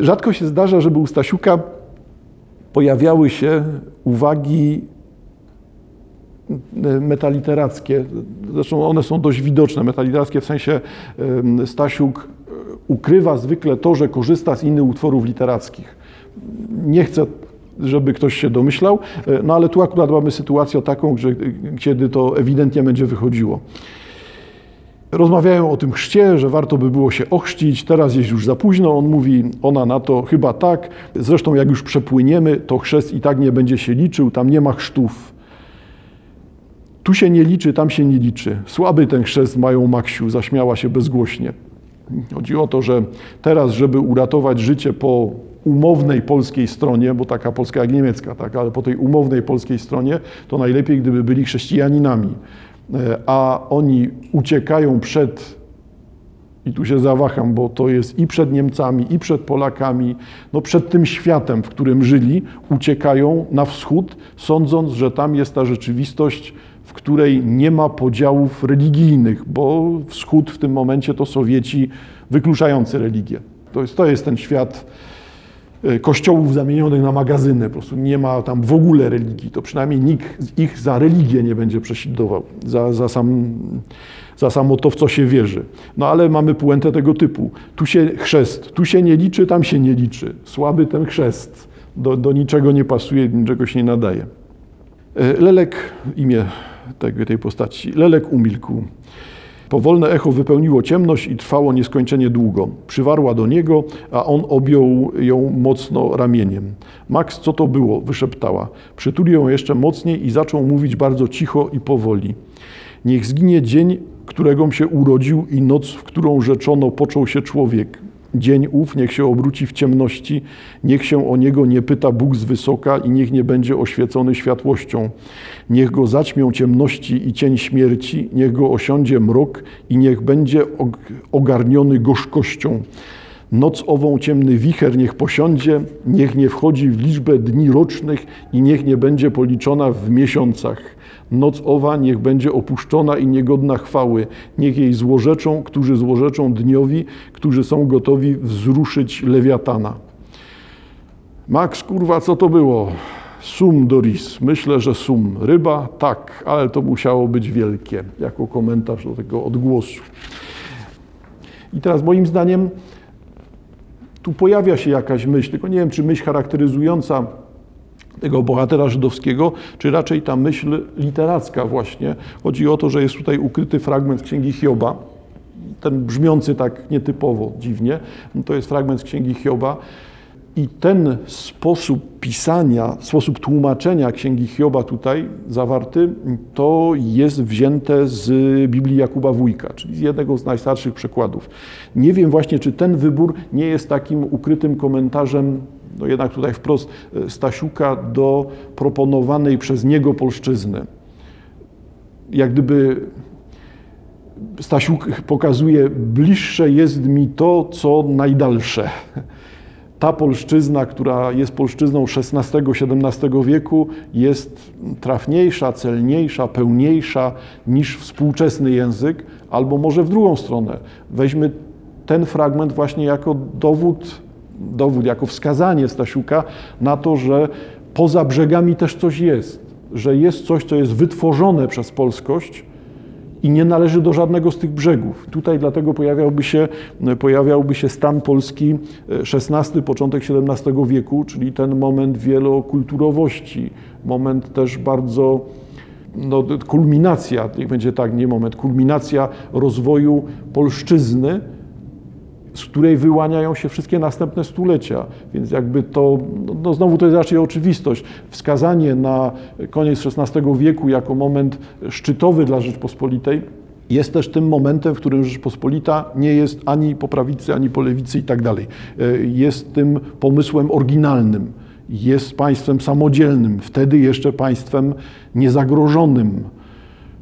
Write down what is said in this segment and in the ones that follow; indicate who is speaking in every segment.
Speaker 1: Rzadko się zdarza, żeby u Stasiuka pojawiały się uwagi metaliterackie. Zresztą one są dość widoczne. Metaliterackie w sensie Stasiuk ukrywa zwykle to, że korzysta z innych utworów literackich. Nie chcę, żeby ktoś się domyślał, e, no ale tu akurat mamy sytuację taką, że kiedy to ewidentnie będzie wychodziło. Rozmawiają o tym chrzcie, że warto by było się ochrzcić, teraz jest już za późno. On mówi, ona na to chyba tak. Zresztą jak już przepłyniemy, to chrzest i tak nie będzie się liczył, tam nie ma chrztów. Tu się nie liczy, tam się nie liczy. Słaby ten chrzest mają Maksiu, zaśmiała się bezgłośnie. Chodzi o to, że teraz, żeby uratować życie po umownej polskiej stronie, bo taka polska jak niemiecka, tak, ale po tej umownej polskiej stronie, to najlepiej, gdyby byli chrześcijaninami. E, A oni uciekają przed, i tu się zawaham, bo to jest i przed Niemcami, i przed Polakami, no przed tym światem, w którym żyli, uciekają na wschód, sądząc, że tam jest ta rzeczywistość, w której nie ma podziałów religijnych, bo wschód w tym momencie to Sowieci wykluczający religię. To jest, to jest ten świat kościołów zamienionych na magazyny. Po prostu nie ma tam w ogóle religii. To przynajmniej nikt ich za religię nie będzie prześladował, za, za, sam, za samo to, w co się wierzy. No ale mamy puentę tego typu. Tu się chrzest, tu się nie liczy, tam się nie liczy. Słaby ten chrzest. Do, do niczego nie pasuje, niczego się nie nadaje. E, Lelek, imię tej postaci, Lelek umilkł. Powolne echo wypełniło ciemność i trwało nieskończenie długo. Przywarła do niego, a on objął ją mocno ramieniem. Max, co to było? wyszeptała. Przytulił ją jeszcze mocniej i zaczął mówić bardzo cicho i powoli. Niech zginie dzień, któregom się urodził i noc, w którą rzeczono począł się człowiek. Dzień ów niech się obróci w ciemności, niech się o niego nie pyta Bóg z wysoka i niech nie będzie oświecony światłością. Niech go zaćmią ciemności i cień śmierci, niech go osiądzie mrok i niech będzie og- ogarniony gorzkością. Noc ową ciemny wicher niech posiądzie, niech nie wchodzi w liczbę dni rocznych i niech nie będzie policzona w miesiącach. Noc owa niech będzie opuszczona i niegodna chwały. Niech jej złorzeczą, którzy złorzeczą dniowi, którzy są gotowi wzruszyć lewiatana. Max, kurwa, co to było? Sum Doris. Myślę, że sum. Ryba? Tak, ale to musiało być wielkie, jako komentarz do tego odgłosu. I teraz moim zdaniem tu pojawia się jakaś myśl, tylko nie wiem, czy myśl charakteryzująca tego bohatera żydowskiego, czy raczej ta myśl literacka właśnie. Chodzi o to, że jest tutaj ukryty fragment Księgi Hioba, ten brzmiący tak nietypowo, dziwnie. No to jest fragment Księgi Hioba. I ten sposób pisania, sposób tłumaczenia Księgi Hioba tutaj zawarty, to jest wzięte z Biblii Jakuba Wójka, czyli z jednego z najstarszych przekładów. Nie wiem właśnie, czy ten wybór nie jest takim ukrytym komentarzem, no jednak tutaj wprost Stasiuka, do proponowanej przez niego polszczyzny. Jak gdyby Stasiuk pokazuje, bliższe jest mi to, co najdalsze ta polszczyzna, która jest polszczyzną XVI-XVII wieku, jest trafniejsza, celniejsza, pełniejsza niż współczesny język, albo może w drugą stronę. Weźmy ten fragment właśnie jako dowód, dowód jako wskazanie Stasiuka na to, że poza brzegami też coś jest, że jest coś, co jest wytworzone przez polskość, i nie należy do żadnego z tych brzegów. Tutaj dlatego pojawiałby się, pojawiałby się stan polski XVI, początek XVII wieku, czyli ten moment wielokulturowości, moment też bardzo no, kulminacja, niech będzie tak, nie moment, kulminacja rozwoju polszczyzny, z której wyłaniają się wszystkie następne stulecia. Więc jakby to, no znowu to jest raczej oczywistość. Wskazanie na koniec XVI wieku jako moment szczytowy dla Rzeczpospolitej jest też tym momentem, w którym Rzeczpospolita nie jest ani po prawicy, ani po lewicy i tak dalej. Jest tym pomysłem oryginalnym. Jest państwem samodzielnym, wtedy jeszcze państwem niezagrożonym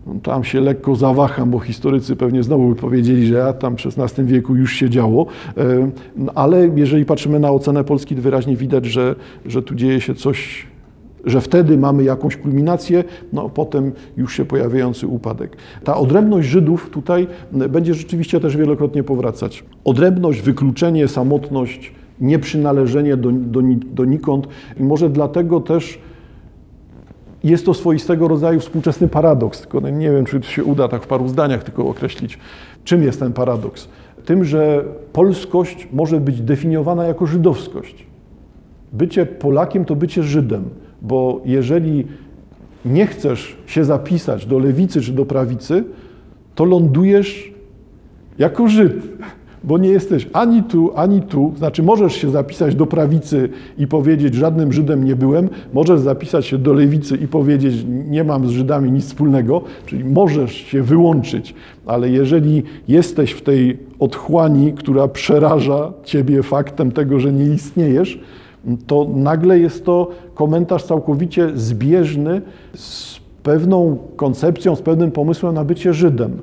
Speaker 1: no, tam się lekko zawaham, bo historycy pewnie znowu by powiedzieli, że tam w XVI wieku już się działo, no, ale jeżeli patrzymy na ocenę Polski, to wyraźnie widać, że, że tu dzieje się coś, że wtedy mamy jakąś kulminację, no potem już się pojawiający upadek. Ta odrębność Żydów tutaj będzie rzeczywiście też wielokrotnie powracać. Odrębność, wykluczenie, samotność, nieprzynależenie do, do, donikąd i może dlatego też jest to swoistego rodzaju współczesny paradoks, tylko no nie wiem, czy się uda tak w paru zdaniach tylko określić, czym jest ten paradoks. Tym, że polskość może być definiowana jako żydowskość. Bycie Polakiem to bycie Żydem, bo jeżeli nie chcesz się zapisać do lewicy czy do prawicy, to lądujesz jako Żyd bo nie jesteś ani tu, ani tu. Znaczy, możesz się zapisać do prawicy i powiedzieć, żadnym Żydem nie byłem, możesz zapisać się do lewicy i powiedzieć, nie mam z Żydami nic wspólnego, czyli możesz się wyłączyć, ale jeżeli jesteś w tej otchłani, która przeraża ciebie faktem tego, że nie istniejesz, to nagle jest to komentarz całkowicie zbieżny z pewną koncepcją, z pewnym pomysłem na bycie Żydem.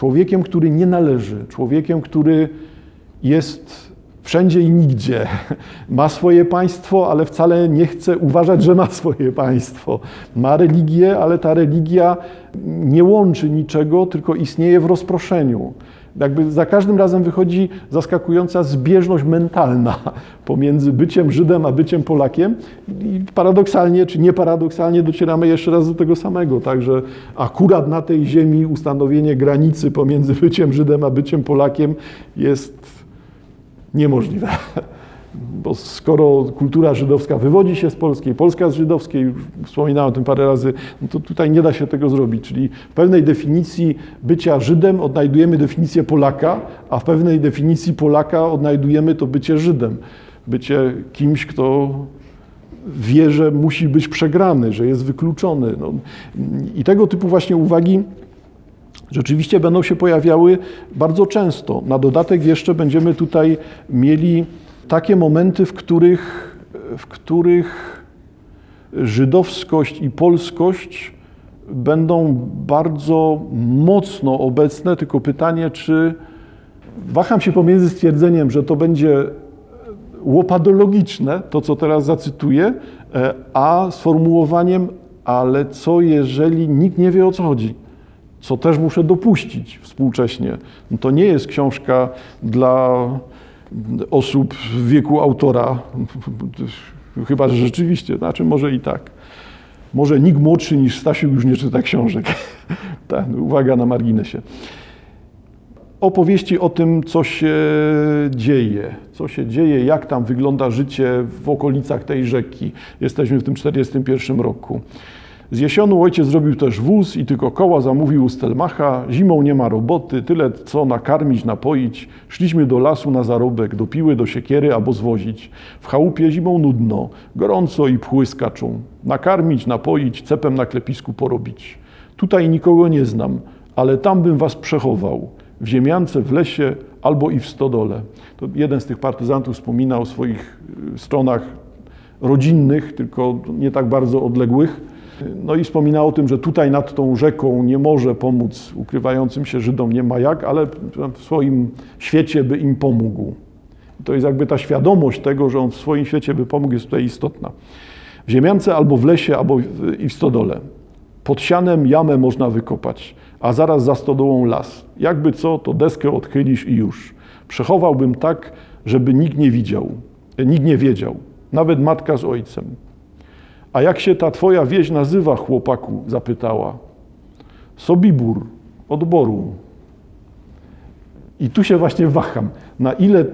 Speaker 1: Człowiekiem, który nie należy, człowiekiem, który jest wszędzie i nigdzie. Ma swoje państwo, ale wcale nie chce uważać, że ma swoje państwo. Ma religię, ale ta religia nie łączy niczego, tylko istnieje w rozproszeniu jakby za każdym razem wychodzi zaskakująca zbieżność mentalna pomiędzy byciem Żydem a byciem Polakiem. I paradoksalnie czy nieparadoksalnie docieramy jeszcze raz do tego samego, także akurat na tej ziemi ustanowienie granicy pomiędzy byciem Żydem a byciem Polakiem jest niemożliwe bo skoro kultura żydowska wywodzi się z polskiej, Polska z żydowskiej, już wspominałem o tym parę razy, no to tutaj nie da się tego zrobić. Czyli w pewnej definicji bycia Żydem odnajdujemy definicję Polaka, a w pewnej definicji Polaka odnajdujemy to bycie Żydem. Bycie kimś, kto wie, że musi być przegrany, że jest wykluczony. No. I tego typu właśnie uwagi rzeczywiście będą się pojawiały bardzo często. Na dodatek jeszcze będziemy tutaj mieli takie momenty, w których, w których żydowskość i polskość będą bardzo mocno obecne, tylko pytanie, czy waham się pomiędzy stwierdzeniem, że to będzie łopadologiczne, to co teraz zacytuję, e, a sformułowaniem, ale co jeżeli nikt nie wie o co chodzi? Co też muszę dopuścić współcześnie. No to nie jest książka dla osób w wieku autora. Chyba, że rzeczywiście, znaczy może i tak. Może nikt młodszy niż Stasiu już nie czyta książek. tak, uwaga na marginesie. Opowieści o tym, co się dzieje, co się dzieje, jak tam wygląda życie w okolicach tej rzeki. Jesteśmy w tym 41 roku. Z jesionu ojciec zrobił też wóz i tylko koła zamówił u Stelmacha. Zimą nie ma roboty, tyle co nakarmić, napoić. Szliśmy do lasu na zarobek, do piły, do siekiery albo zwozić. W chałupie zimą nudno, gorąco i pchły skaczą. Nakarmić, napoić, cepem na klepisku porobić. Tutaj nikogo nie znam, ale tam bym was przechował. W ziemiance, w lesie albo i w stodole. To jeden z tych partyzantów wspomina o swoich y, stronach rodzinnych, tylko nie tak bardzo odległych no i wspomina o tym, że tutaj nad tą rzeką nie może pomóc ukrywającym się Żydom, nie ma jak, ale w swoim świecie by im pomógł. To jest jakby ta świadomość tego, że on w swoim świecie by pomógł, jest tutaj istotna. W ziemiance albo w lesie, albo i w stodole. Pod sianem jamę można wykopać, a zaraz za stodołą las. Jakby co, to deskę odchylisz i już. Przechowałbym tak, żeby nikt nie widział, nikt nie wiedział, nawet matka z ojcem. A jak się ta twoja wieś nazywa, chłopaku? zapytała. Sobibór, odboru. I tu się właśnie waham, na ile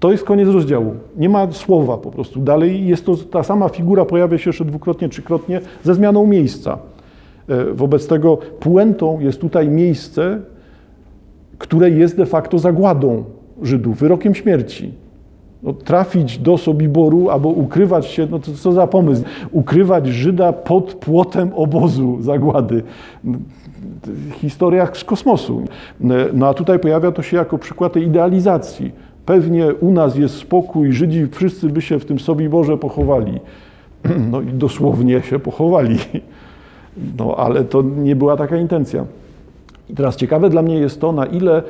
Speaker 1: to jest koniec rozdziału. Nie ma słowa po prostu. Dalej jest to ta sama figura, pojawia się jeszcze dwukrotnie, trzykrotnie, ze zmianą miejsca. E, wobec tego puentą jest tutaj miejsce, które jest de facto zagładą Żydów, wyrokiem śmierci no, trafić do Sobiboru albo ukrywać się, no to co za pomysł? Ukrywać Żyda pod płotem obozu zagłady. Historiach z kosmosu. No a tutaj pojawia to się jako przykład tej idealizacji. Pewnie u nas jest spokój, Żydzi wszyscy by się w tym Sobiborze pochowali. No i dosłownie się pochowali. No ale to nie była taka intencja. I teraz ciekawe dla mnie jest to, na ile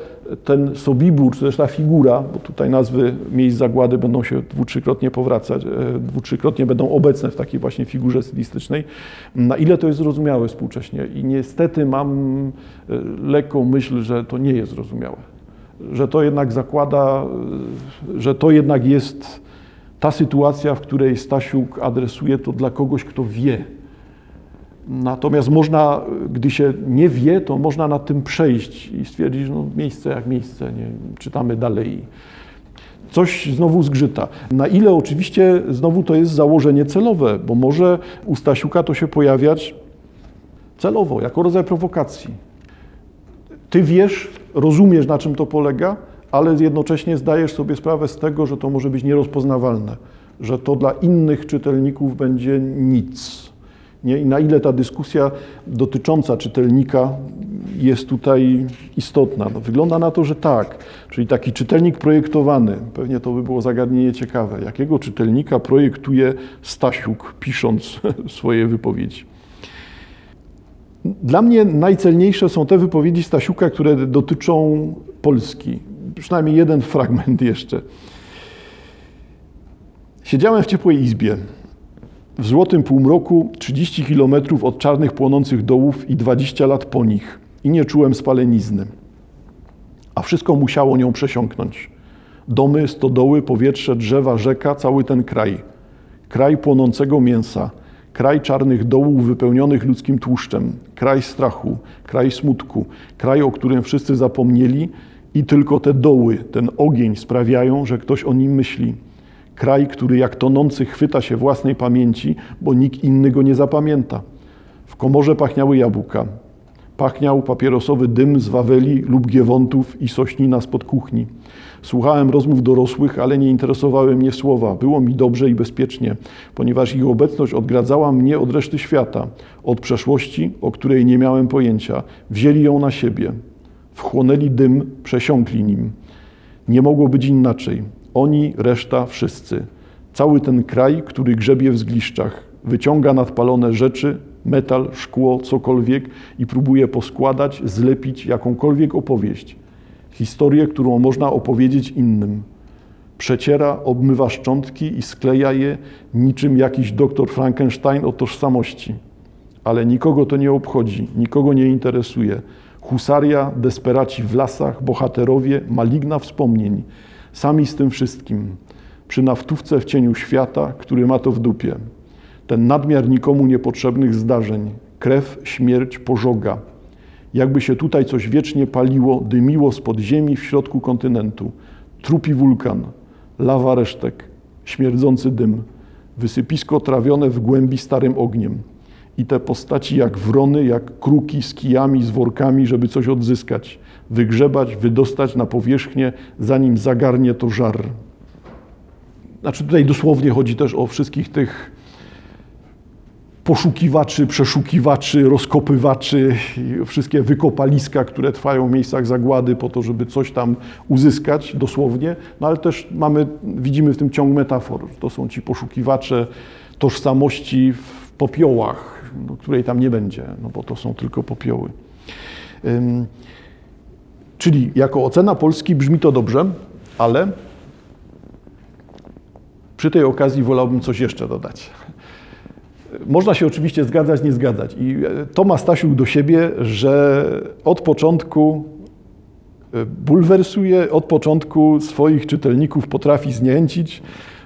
Speaker 1: ten Sobibór, czy też ta figura, bo tutaj nazwy miejsc zagłady będą się dwu, trzykrotnie powracać, e, dwu, trzykrotnie będą obecne w takiej właśnie figurze stylistycznej, na ile to jest zrozumiałe współcześnie. I niestety mam e, lekką myśl, że to nie jest zrozumiałe. że to jednak zakłada, że to jednak jest ta sytuacja, w której Stasiuk adresuje to dla kogoś, kto wie. Natomiast można, gdy się nie wie, to można nad tym przejść i stwierdzić, no miejsce jak miejsce, nie? czytamy dalej. Coś znowu zgrzyta. Na ile oczywiście znowu to jest założenie celowe, bo może u Stasiuka to się pojawiać celowo, jako rodzaj prowokacji. Ty wiesz, rozumiesz na czym to polega, ale jednocześnie zdajesz sobie sprawę z tego, że to może być nierozpoznawalne, że to dla innych czytelników będzie nic. Nie? I na ile ta dyskusja dotycząca czytelnika jest tutaj istotna? No, wygląda na to, że tak. Czyli taki czytelnik projektowany, pewnie to by było zagadnienie ciekawe, jakiego czytelnika projektuje Stasiuk, pisząc swoje wypowiedzi. Dla mnie najcelniejsze są te wypowiedzi Stasiuka, które dotyczą Polski. Przynajmniej jeden fragment jeszcze. Siedziałem w ciepłej izbie. W złotym półmroku 30 kilometrów od czarnych płonących dołów i 20 lat po nich. I nie czułem spalenizny. A wszystko musiało nią przesiąknąć. Domy, stodoły, powietrze, drzewa, rzeka, cały ten kraj. Kraj płonącego mięsa – kraj czarnych dołów wypełnionych ludzkim tłuszczem, kraj strachu, kraj smutku, kraj, o którym wszyscy zapomnieli i tylko te doły, ten ogień sprawiają, że ktoś o nim myśli. Kraj, który jak tonący chwyta się własnej pamięci, bo nikt inny go nie zapamięta. W komorze pachniały jabłka. Pachniał papierosowy dym z waweli lub giewontów i sośnina spod kuchni. Słuchałem rozmów dorosłych, ale nie interesowały mnie słowa. Było mi dobrze i bezpiecznie, ponieważ ich obecność odgradzała mnie od reszty świata, od przeszłości, o której nie miałem pojęcia. Wzięli ją na siebie. Wchłonęli dym, przesiąkli nim. Nie mogło być inaczej. Oni, reszta, wszyscy. Cały ten kraj, który grzebie w zgliszczach, wyciąga nadpalone rzeczy, metal, szkło, cokolwiek i próbuje poskładać, zlepić jakąkolwiek opowieść historię, którą można opowiedzieć innym. Przeciera, obmywa szczątki i skleja je niczym jakiś doktor Frankenstein o tożsamości. Ale nikogo to nie obchodzi, nikogo nie interesuje. Husaria, desperaci w lasach, bohaterowie, maligna wspomnień. Sami z tym wszystkim. Przy naftówce w cieniu świata, który ma to w dupie. Ten nadmiar nikomu niepotrzebnych zdarzeń. Krew, śmierć, pożoga jakby się tutaj coś wiecznie paliło, dymiło spod ziemi w środku kontynentu. Trupi wulkan, lawa resztek, śmierdzący dym, wysypisko trawione w głębi starym ogniem. I te postaci jak wrony, jak kruki z kijami, z workami, żeby coś odzyskać, wygrzebać, wydostać na powierzchnię, zanim zagarnie to żar. Znaczy tutaj dosłownie chodzi też o wszystkich tych poszukiwaczy, przeszukiwaczy, rozkopywaczy, wszystkie wykopaliska, które trwają w miejscach zagłady po to, żeby coś tam uzyskać dosłownie, no ale też mamy, widzimy w tym ciąg metafor. To są ci poszukiwacze tożsamości w popiołach, no, której tam nie będzie, no bo to są tylko popioły. Czyli jako ocena Polski brzmi to dobrze, ale przy tej okazji wolałbym coś jeszcze dodać. Można się oczywiście zgadzać, nie zgadzać. I e, to ma Stasiuk do siebie, że od początku e, bulwersuje, od początku swoich czytelników potrafi zniechęcić.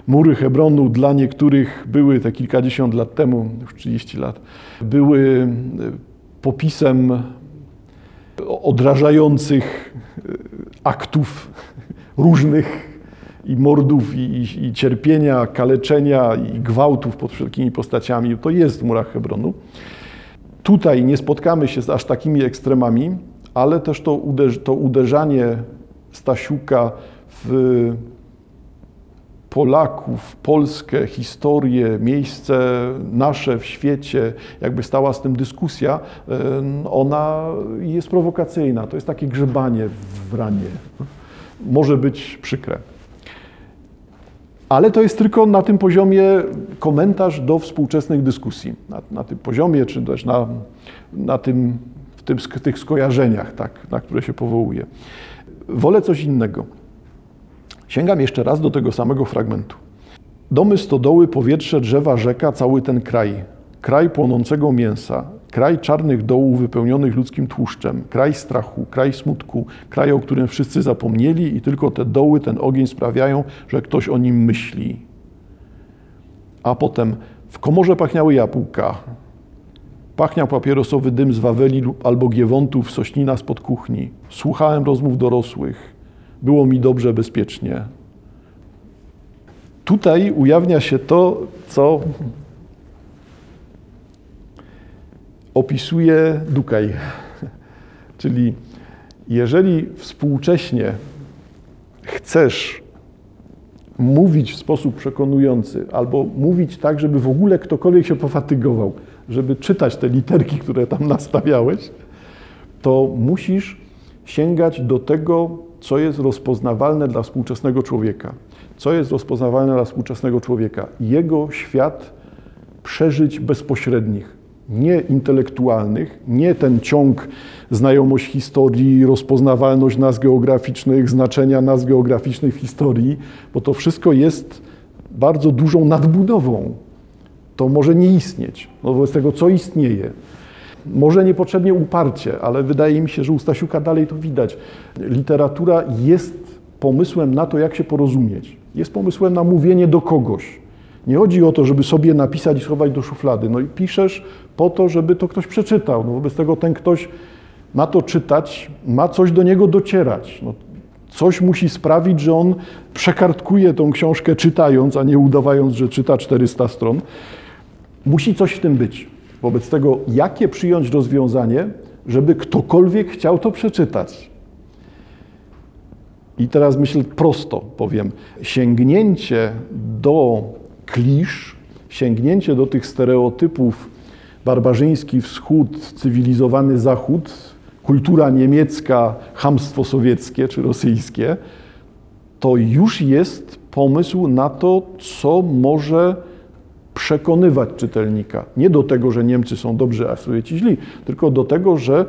Speaker 1: Mury Hebronu dla niektórych były te kilkadziesiąt lat temu, już 30 lat, były e, popisem odrażających aktów różnych i mordów, i, i, cierpienia, kaleczenia, i gwałtów pod wszelkimi postaciami. To jest w murach Hebronu. Tutaj nie spotkamy się z aż takimi ekstremami, ale też to, uderz to uderzanie Stasiuka w Polaków, Polskę, historię, miejsce nasze w świecie, jakby stała z tym dyskusja, ona jest prowokacyjna. To jest takie grzebanie w ranie. Może być przykre. Ale to jest tylko na tym poziomie komentarz do współczesnych dyskusji. Na, na tym poziomie, czy też na, na tym, w tym, tych skojarzeniach, tak, na które się powołuje. Wolę coś innego. Sięgam jeszcze raz do tego samego fragmentu. Domy, stodoły, powietrze, drzewa, rzeka, cały ten kraj. Kraj płonącego mięsa. Kraj czarnych dołów wypełnionych ludzkim tłuszczem, kraj strachu, kraj smutku, kraj, o którym wszyscy zapomnieli i tylko te doły, ten ogień sprawiają, że ktoś o nim myśli. A potem w komorze pachniały jabłka, pachniał papierosowy dym z Waweli albo Giewontów, sośnina spod kuchni. Słuchałem rozmów dorosłych. Było mi dobrze, bezpiecznie. Tutaj ujawnia się to, co opisuje Dukaj. Czyli jeżeli współcześnie chcesz mówić w sposób przekonujący, albo mówić tak, żeby w ogóle ktokolwiek się pofatygował, żeby czytać te literki, które tam nastawiałeś, to musisz sięgać do tego, co jest rozpoznawalne dla współczesnego człowieka. Co jest rozpoznawalne dla współczesnego człowieka? Jego świat przeżyć bezpośrednich nie intelektualnych, nie ten ciąg znajomość historii, rozpoznawalność nazw geograficznych, znaczenia nazw geograficznych w historii, bo to wszystko jest bardzo dużą nadbudową. To może nie istnieć. No wobec tego, co istnieje? Może niepotrzebnie uparcie, ale wydaje mi się, że u Stasiuka dalej to widać. Literatura jest pomysłem na to, jak się porozumieć. Jest pomysłem na mówienie do kogoś. Nie chodzi o to, żeby sobie napisać i schować do szuflady. No i piszesz po to, żeby to ktoś przeczytał. No wobec tego ten ktoś ma to czytać, ma coś do niego docierać. No, coś musi sprawić, że on przekartkuje tą książkę czytając, a nie udawając, że czyta 400 stron. Musi coś w tym być. Wobec tego, jakie przyjąć rozwiązanie, żeby ktokolwiek chciał to przeczytać? I teraz myślę prosto, powiem. Sięgnięcie do klisz, sięgnięcie do tych stereotypów barbarzyński wschód, cywilizowany zachód, kultura niemiecka, hamstwo sowieckie czy rosyjskie, to już jest pomysł na to, co może przekonywać czytelnika. Nie do tego, że Niemcy są dobrzy, a Sowieci źli, tylko do tego, że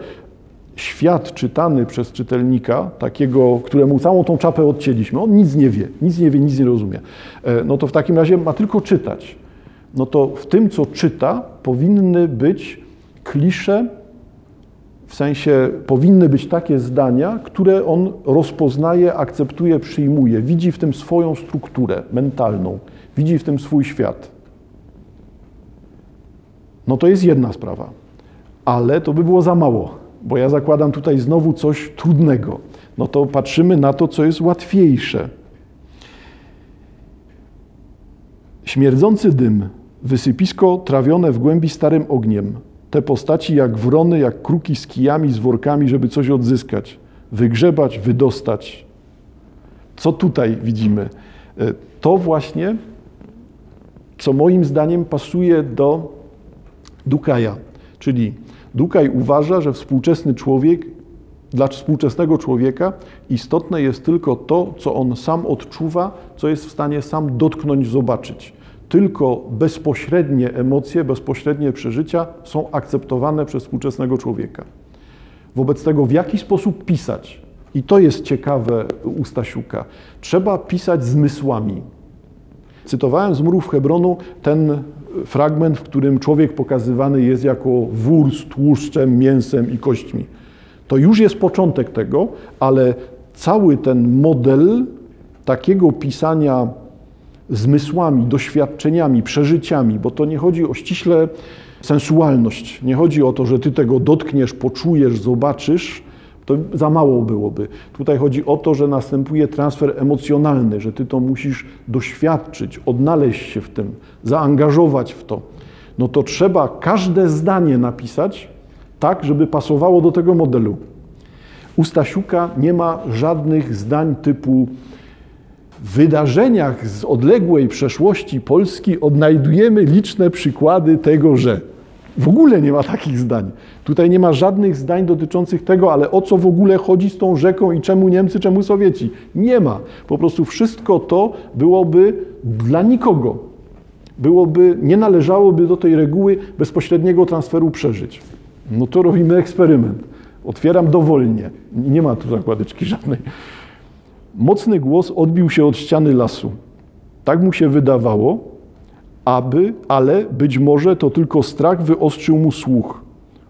Speaker 1: świat czytany przez czytelnika, takiego, któremu całą tą czapę odcięliśmy, on nic nie wie, nic nie wie, nic nie rozumie, e, no to w takim razie ma tylko czytać. No to w tym, co czyta, powinny być klisze, w sensie powinny być takie zdania, które on rozpoznaje, akceptuje, przyjmuje, widzi w tym swoją strukturę mentalną, widzi w tym swój świat. No to jest jedna sprawa, ale to by było za mało bo ja zakładam tutaj znowu coś trudnego. No to patrzymy na to, co jest łatwiejsze. Śmierdzący dym, wysypisko trawione w głębi starym ogniem, te postaci jak wrony, jak kruki z kijami, z workami, żeby coś odzyskać, wygrzebać, wydostać. Co tutaj widzimy? E, to właśnie, co moim zdaniem pasuje do Dukaja, czyli Dukaj uważa, że współczesny człowiek, dla współczesnego człowieka istotne jest tylko to, co on sam odczuwa, co jest w stanie sam dotknąć, zobaczyć. Tylko bezpośrednie emocje, bezpośrednie przeżycia są akceptowane przez współczesnego człowieka. Wobec tego, w jaki sposób pisać, i to jest ciekawe u Stasiuka, trzeba pisać zmysłami. Cytowałem z murów Hebronu ten fragment, w którym człowiek pokazywany jest jako wór z tłuszczem, mięsem i kośćmi. To już jest początek tego, ale cały ten model takiego pisania zmysłami, doświadczeniami, przeżyciami, bo to nie chodzi o ściśle sensualność, nie chodzi o to, że ty tego dotkniesz, poczujesz, zobaczysz, to za mało byłoby. Tutaj chodzi o to, że następuje transfer emocjonalny, że ty to musisz doświadczyć, odnaleźć się w tym, zaangażować w to. No to trzeba każde zdanie napisać tak, żeby pasowało do tego modelu. U Stasiuka nie ma żadnych zdań typu w wydarzeniach z odległej przeszłości Polski odnajdujemy liczne przykłady tego, że. W ogóle nie ma takich zdań. Tutaj nie ma żadnych zdań dotyczących tego, ale o co w ogóle chodzi z tą rzeką i czemu Niemcy, czemu Sowieci. Nie ma. Po prostu wszystko to byłoby dla nikogo. Byłoby, nie należałoby do tej reguły bezpośredniego transferu przeżyć. No to robimy eksperyment. Otwieram dowolnie. Nie ma tu zakładeczki żadnej. Mocny głos odbił się od ściany lasu. Tak mu się wydawało, aby, ale być może to tylko strach wyostrzył mu słuch.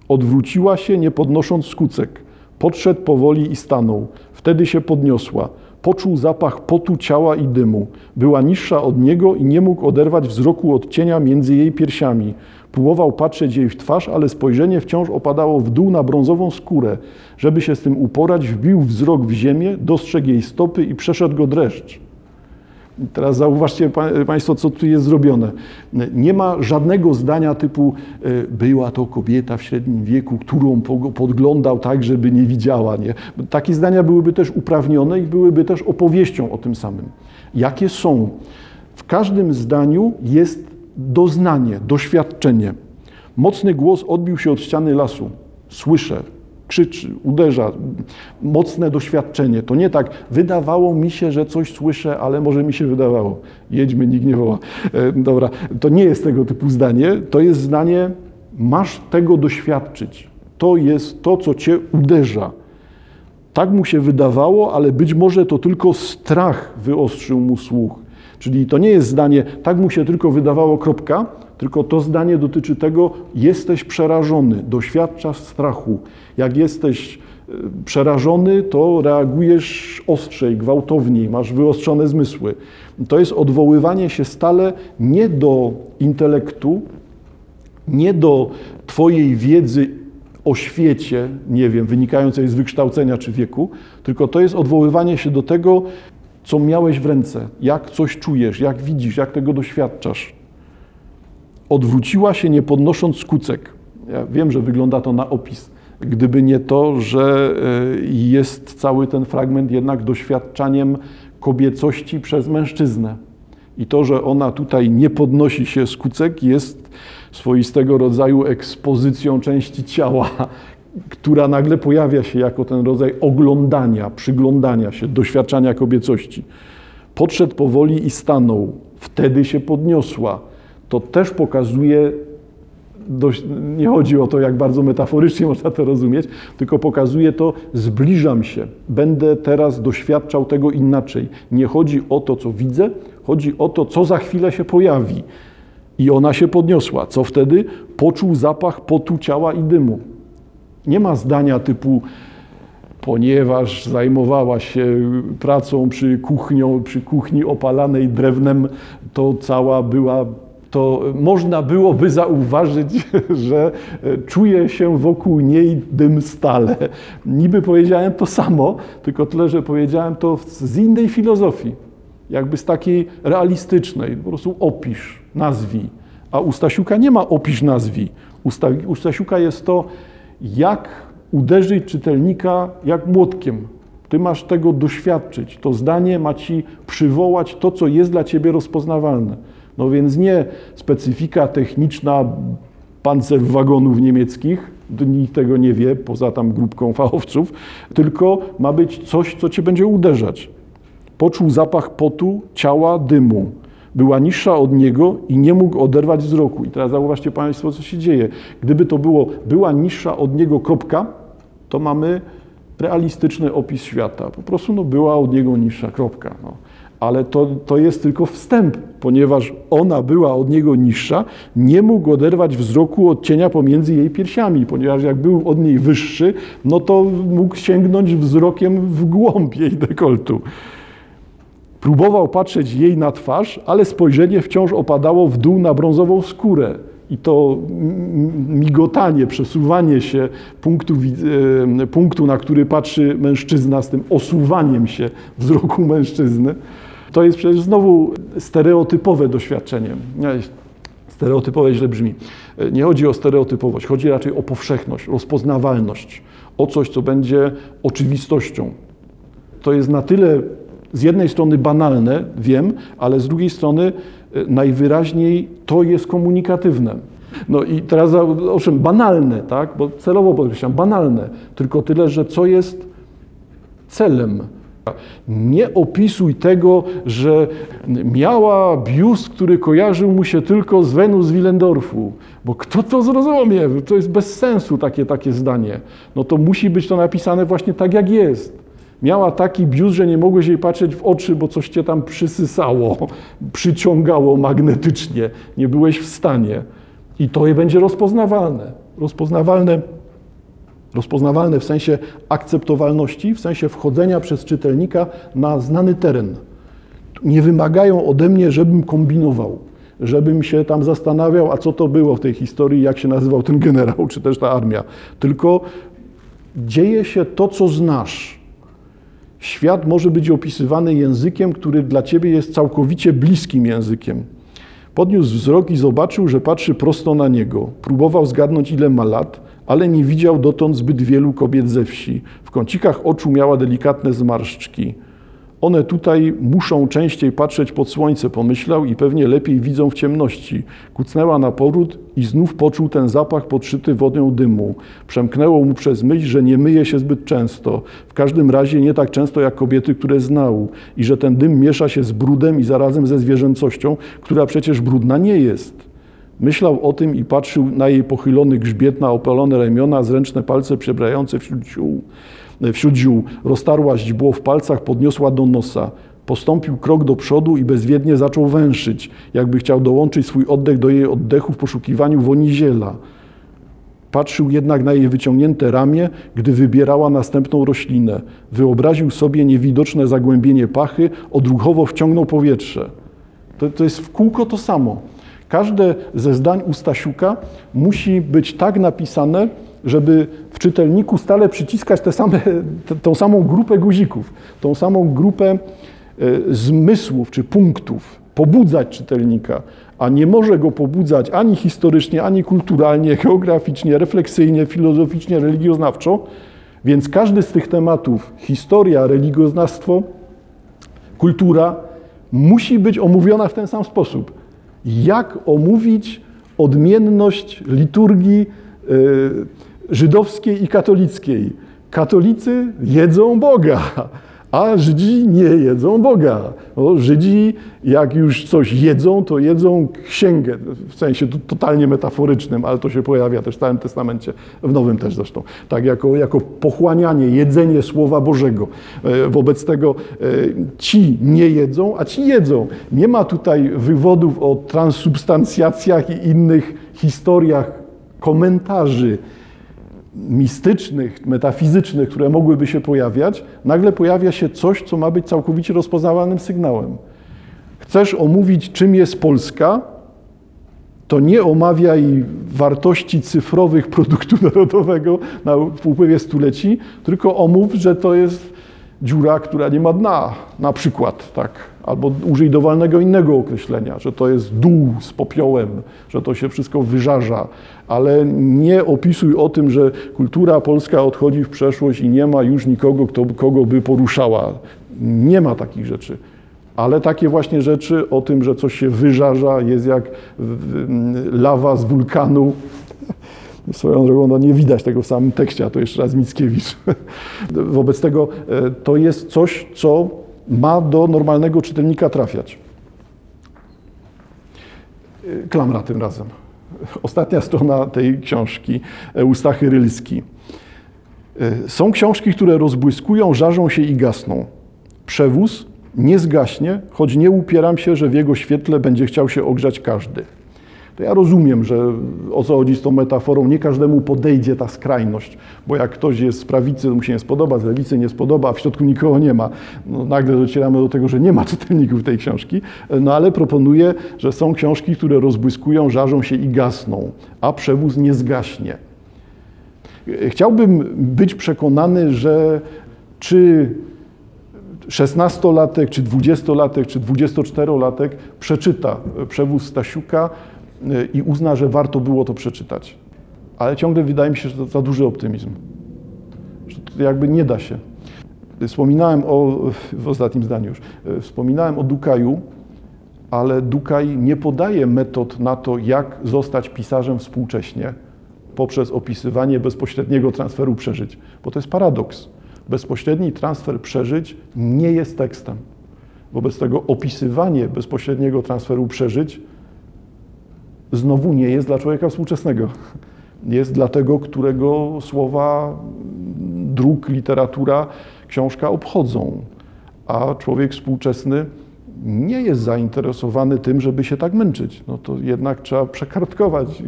Speaker 1: Odwróciła się, nie podnosząc skucek. Podszedł powoli i stanął. Wtedy się podniosła. Poczuł zapach potu ciała i dymu. Była niższa od niego i nie mógł oderwać wzroku od cienia między jej piersiami. Próbował patrzeć jej w twarz, ale spojrzenie wciąż opadało w dół na brązową skórę. Żeby się z tym uporać, wbił wzrok w ziemię, dostrzegł jej stopy i przeszedł go dreszcz. Teraz zauważcie pa- Państwo, co tu jest zrobione. Nie ma żadnego zdania typu e, była to kobieta w średnim wieku, którą po- podglądał tak, żeby nie widziała. Nie? Takie zdania byłyby też uprawnione i byłyby też opowieścią o tym samym. Jakie są? W każdym zdaniu jest doznanie, doświadczenie. Mocny głos odbił się od ściany lasu. Słyszę, krzyczy, uderza. Mocne doświadczenie. To nie tak, wydawało mi się, że coś słyszę, ale może mi się wydawało. Jedźmy, nikt nie woła. E, dobra, to nie jest tego typu zdanie. To jest zdanie, masz tego doświadczyć. To jest to, co cię uderza. Tak mu się wydawało, ale być może to tylko strach wyostrzył mu słuch. Czyli to nie jest zdanie, tak mu się tylko wydawało, kropka, tylko to zdanie dotyczy tego, jesteś przerażony, doświadczasz strachu. Jak jesteś e, przerażony, to reagujesz ostrzej, gwałtowniej, masz wyostrzone zmysły. To jest odwoływanie się stale nie do intelektu, nie do Twojej wiedzy o świecie, nie wiem, wynikającej z wykształcenia czy wieku, tylko to jest odwoływanie się do tego, co miałeś w ręce, jak coś czujesz, jak widzisz, jak tego doświadczasz. Odwróciła się, nie podnosząc skucek. Ja wiem, że wygląda to na opis. Gdyby nie to, że e, jest cały ten fragment jednak doświadczaniem kobiecości przez mężczyznę. I to, że ona tutaj nie podnosi się skucek, jest swoistego rodzaju ekspozycją części ciała, która nagle pojawia się jako ten rodzaj oglądania, przyglądania się, doświadczania kobiecości. Podszedł powoli i stanął. Wtedy się podniosła. To też pokazuje, dość, nie chodzi o to, jak bardzo metaforycznie można to rozumieć, tylko pokazuje to, zbliżam się, będę teraz doświadczał tego inaczej. Nie chodzi o to, co widzę, chodzi o to, co za chwilę się pojawi. I ona się podniosła. Co wtedy? Poczuł zapach potu ciała i dymu. Nie ma zdania typu, ponieważ zajmowała się pracą przy, kuchnią, przy kuchni opalanej drewnem, to cała była, to można byłoby zauważyć, że czuje się wokół niej dym stale. Niby powiedziałem to samo, tylko tyle, że powiedziałem to z innej filozofii, jakby z takiej realistycznej, po prostu opisz, nazwij. A u Stasiuka nie ma opisz, nazwij. U, Sta, u Stasiuka jest to, jak uderzyć czytelnika jak młotkiem. Ty masz tego doświadczyć. To zdanie ma ci przywołać to, co jest dla ciebie rozpoznawalne. No więc nie specyfika techniczna pancerz wagonów niemieckich, nikt tego nie wie, poza tam grupką fachowców, tylko ma być coś, co cię będzie uderzać. Poczuł zapach potu, ciała, dymu. Była niższa od niego i nie mógł oderwać wzroku. I teraz zauważcie Państwo, co się dzieje. Gdyby to było, była niższa od niego, kropka, to mamy realistyczny opis świata. Po prostu no, była od niego niższa, kropka. No. Ale to, to jest tylko wstęp, ponieważ ona była od niego niższa, nie mógł oderwać wzroku od cienia pomiędzy jej piersiami, ponieważ jak był od niej wyższy, no to mógł sięgnąć wzrokiem w głąb jej dekoltu. Próbował patrzeć jej na twarz, ale spojrzenie wciąż opadało w dół na brązową skórę. I to migotanie, przesuwanie się punktu, punktu, na który patrzy mężczyzna z tym osuwaniem się wzroku mężczyzny, to jest przecież znowu stereotypowe doświadczenie. Stereotypowe źle brzmi. Nie chodzi o stereotypowość, chodzi raczej o powszechność, rozpoznawalność, o coś, co będzie oczywistością. To jest na tyle z jednej strony banalne, wiem, ale z drugiej strony najwyraźniej to jest komunikatywne. No i teraz, owszem, banalne, tak, bo celowo podkreślam, banalne, tylko tyle, że co jest celem. Nie opisuj tego, że miała biust, który kojarzył mu się tylko z Wenus Willendorfu, bo kto to zrozumie? To jest bez sensu takie, takie zdanie. No to musi być to napisane właśnie tak, jak jest. Miała taki biust, że nie mogłeś jej patrzeć w oczy, bo coś cię tam przysysało, przyciągało magnetycznie. Nie byłeś w stanie. I to będzie rozpoznawalne. Rozpoznawalne Rozpoznawalne w sensie akceptowalności, w sensie wchodzenia przez czytelnika na znany teren. Nie wymagają ode mnie, żebym kombinował, żebym się tam zastanawiał, a co to było w tej historii, jak się nazywał ten generał, czy też ta armia. Tylko dzieje się to, co znasz. Świat może być opisywany językiem, który dla ciebie jest całkowicie bliskim językiem. Podniósł wzrok i zobaczył, że patrzy prosto na niego. Próbował zgadnąć, ile ma lat, ale nie widział dotąd zbyt wielu kobiet ze wsi. W kącikach oczu miała delikatne zmarszczki. One tutaj muszą częściej patrzeć pod słońce, pomyślał i pewnie lepiej widzą w ciemności. Kucnęła na powrót i znów poczuł ten zapach podszyty wodą dymu. Przemknęło mu przez myśl, że nie myje się zbyt często. W każdym razie nie tak często jak kobiety, które znał. I że ten dym miesza się z brudem i zarazem ze zwierzęcością, która przecież brudna nie jest. Myślał o tym i patrzył na jej pochylony grzbiet, na opalone ramiona, zręczne palce przebrające wśród ziół. Wśród ziół roztarła źdźbło w palcach, podniosła do nosa. Postąpił krok do przodu i bezwiednie zaczął węszyć, jakby chciał dołączyć swój oddech do jej oddechu w poszukiwaniu woni ziela. Patrzył jednak na jej wyciągnięte ramię, gdy wybierała następną roślinę. Wyobraził sobie niewidoczne zagłębienie pachy, odruchowo wciągnął powietrze. To, to jest w kółko to samo. Każde ze zdań u Stasiuka musi być tak napisane, żeby w czytelniku stale przyciskać te, tą samą grupę guzików, tą samą grupę e, zmysłów czy punktów, pobudzać czytelnika, a nie może go pobudzać ani historycznie, ani kulturalnie, geograficznie, refleksyjnie, filozoficznie, religioznawczo. Więc każdy z tych tematów, historia, religioznawstwo, kultura, musi być omówiona w ten sam sposób. Jak omówić odmienność liturgii, yy, żydowskiej i katolickiej. Katolicy jedzą Boga, a Żydzi nie jedzą Boga. Żydzi, jak już coś jedzą, to jedzą księgę, w sensie totalnie metaforycznym, ale to się pojawia też w Starym Testamencie, w Nowym też zresztą, tak jako, jako pochłanianie, jedzenie Słowa Bożego. E, wobec tego e, ci nie jedzą, a ci jedzą. Nie ma tutaj wywodów o transsubstancjacjach i innych historiach, komentarzy, mistycznych, metafizycznych, które mogłyby się pojawiać, nagle pojawia się coś, co ma być całkowicie rozpoznawalnym sygnałem. Chcesz omówić, czym jest Polska, to nie omawiaj wartości cyfrowych produktu narodowego na, upływie stuleci, tylko omów, że to jest dziura, która nie ma dna, na przykład, tak. Albo użyj dowolnego innego określenia, że to jest dół z popiołem, że to się wszystko wyżarza, ale nie opisuj o tym, że kultura polska odchodzi w przeszłość i nie ma już nikogo, kto, kogo by poruszała. Nie ma takich rzeczy. Ale takie właśnie rzeczy o tym, że coś się wyżarza, jest jak lawa z wulkanu, Swoją drogą no nie widać tego w samym tekście, a to jeszcze raz Mickiewicz. Wobec tego e, to jest coś, co ma do normalnego czytelnika trafiać. E, klamra tym razem. Ostatnia strona tej książki, Eustachy Rylski. E, są książki, które rozbłyskują, żarzą się i gasną. Przewóz nie zgaśnie, choć nie upieram się, że w jego świetle będzie chciał się ogrzać każdy to ja rozumiem, że o co chodzi z tą metaforą, nie każdemu podejdzie ta skrajność, bo jak ktoś jest z prawicy, to mu się nie spodoba, z lewicy nie spodoba, a w środku nikogo nie ma. No, nagle docieramy do tego, że nie ma czytelników tej książki, no ale proponuję, że są książki, które rozbłyskują, żarzą się i gasną, a przewóz nie zgaśnie. Chciałbym być przekonany, że czy 16-latek, czy 20-latek, czy 24-latek przeczyta przewóz Stasiuka, i uzna, że warto było to przeczytać. Ale ciągle wydaje mi się, że to za duży optymizm. Że to jakby nie da się. Wspominałem o, w ostatnim zdaniu już, wspominałem o Dukaju, ale Dukaj nie podaje metod na to, jak zostać pisarzem współcześnie poprzez opisywanie bezpośredniego transferu przeżyć. Bo to jest paradoks. Bezpośredni transfer przeżyć nie jest tekstem. Wobec tego opisywanie bezpośredniego transferu przeżyć znowu nie jest dla człowieka współczesnego. Jest dla tego, którego słowa, druk, literatura, książka obchodzą. A człowiek współczesny nie jest zainteresowany tym, żeby się tak męczyć. No to jednak trzeba przekartkować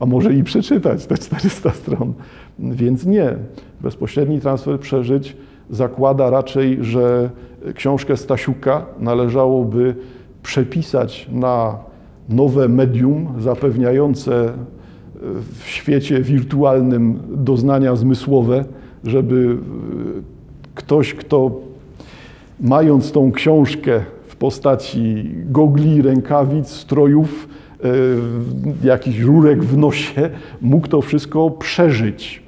Speaker 1: a może i przeczytać te 400 stron. Więc nie. Bezpośredni transfer przeżyć zakłada raczej, że książkę Stasiuka należałoby przepisać na nowe medium zapewniające w świecie wirtualnym doznania zmysłowe, żeby ktoś, kto mając tą książkę w postaci gogli, rękawic, strojów, e, jakichś rurek w nosie, mógł to wszystko przeżyć.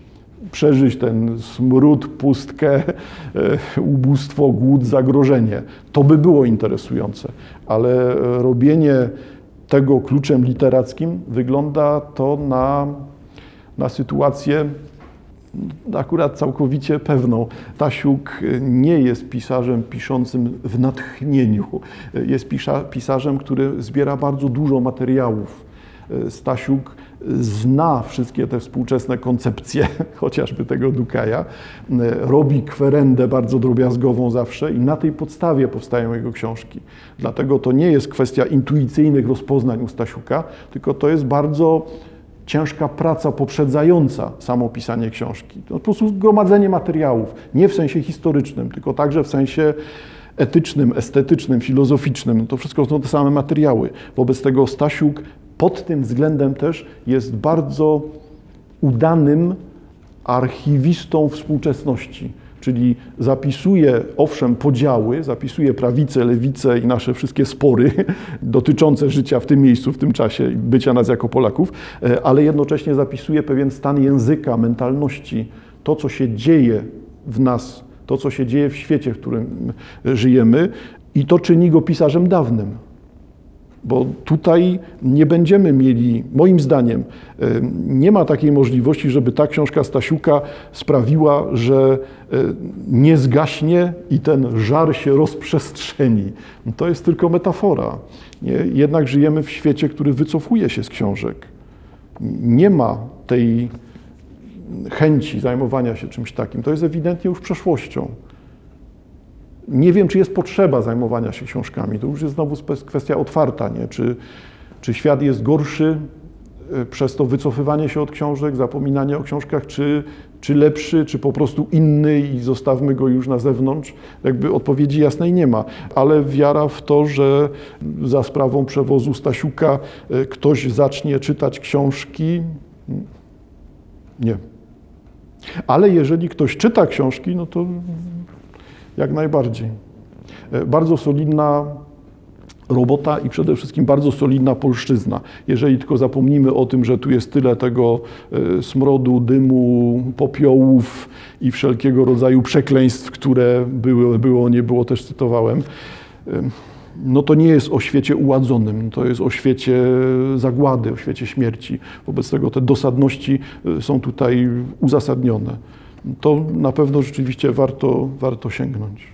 Speaker 1: Przeżyć ten smród, pustkę, e, ubóstwo, głód, zagrożenie. To by było interesujące, ale robienie tego kluczem literackim wygląda to na, na sytuację akurat całkowicie pewną. Tasiuk nie jest pisarzem piszącym w natchnieniu. Jest pisarzem, który zbiera bardzo dużo materiałów. Stasiuk zna wszystkie te współczesne koncepcje, chociażby tego Dukaja, robi kwerendę bardzo drobiazgową zawsze i na tej podstawie powstają jego książki. Dlatego to nie jest kwestia intuicyjnych rozpoznań u Stasiuka, tylko to jest bardzo ciężka praca poprzedzająca samo pisanie książki. To po prostu zgromadzenie materiałów, nie w sensie historycznym, tylko także w sensie etycznym, estetycznym, filozoficznym. To wszystko są te same materiały. Wobec tego Stasiuk pod tym względem też jest bardzo udanym archiwistą współczesności czyli zapisuje owszem podziały, zapisuje prawicę, lewicę i nasze wszystkie spory dotyczące życia w tym miejscu, w tym czasie, bycia nas jako Polaków, e, ale jednocześnie zapisuje pewien stan języka, mentalności, to co się dzieje w nas, to co się dzieje w świecie, w którym żyjemy i to czyni go pisarzem dawnym. Bo tutaj nie będziemy mieli, moim zdaniem, e, nie ma takiej możliwości, żeby ta książka Stasiuka sprawiła, że e, nie zgaśnie i ten żar się rozprzestrzeni. To jest tylko metafora. Jednak żyjemy w świecie, który wycofuje się z książek. Nie ma tej chęci zajmowania się czymś takim. To jest ewidentnie już przeszłością. Nie wiem, czy jest potrzeba zajmowania się książkami. To już jest znowu kwestia otwarta, nie? Czy, czy świat jest gorszy e, przez to wycofywanie się od książek, zapominanie o książkach, czy, czy lepszy, czy po prostu inny i zostawmy go już na zewnątrz? Jakby odpowiedzi jasnej nie ma, ale wiara w to, że za sprawą przewozu Stasiuka e, ktoś zacznie czytać książki, nie. Ale jeżeli ktoś czyta książki, no to jak najbardziej. E, bardzo solidna robota i przede wszystkim bardzo solidna polszczyzna. Jeżeli tylko zapomnimy o tym, że tu jest tyle tego e, smrodu, dymu, popiołów i wszelkiego rodzaju przekleństw, które były, było, nie było, też cytowałem, e, no to nie jest o świecie uładzonym, to jest o świecie zagłady, o świecie śmierci. Wobec tego te dosadności są tutaj uzasadnione to na pewno rzeczywiście warto, warto sięgnąć.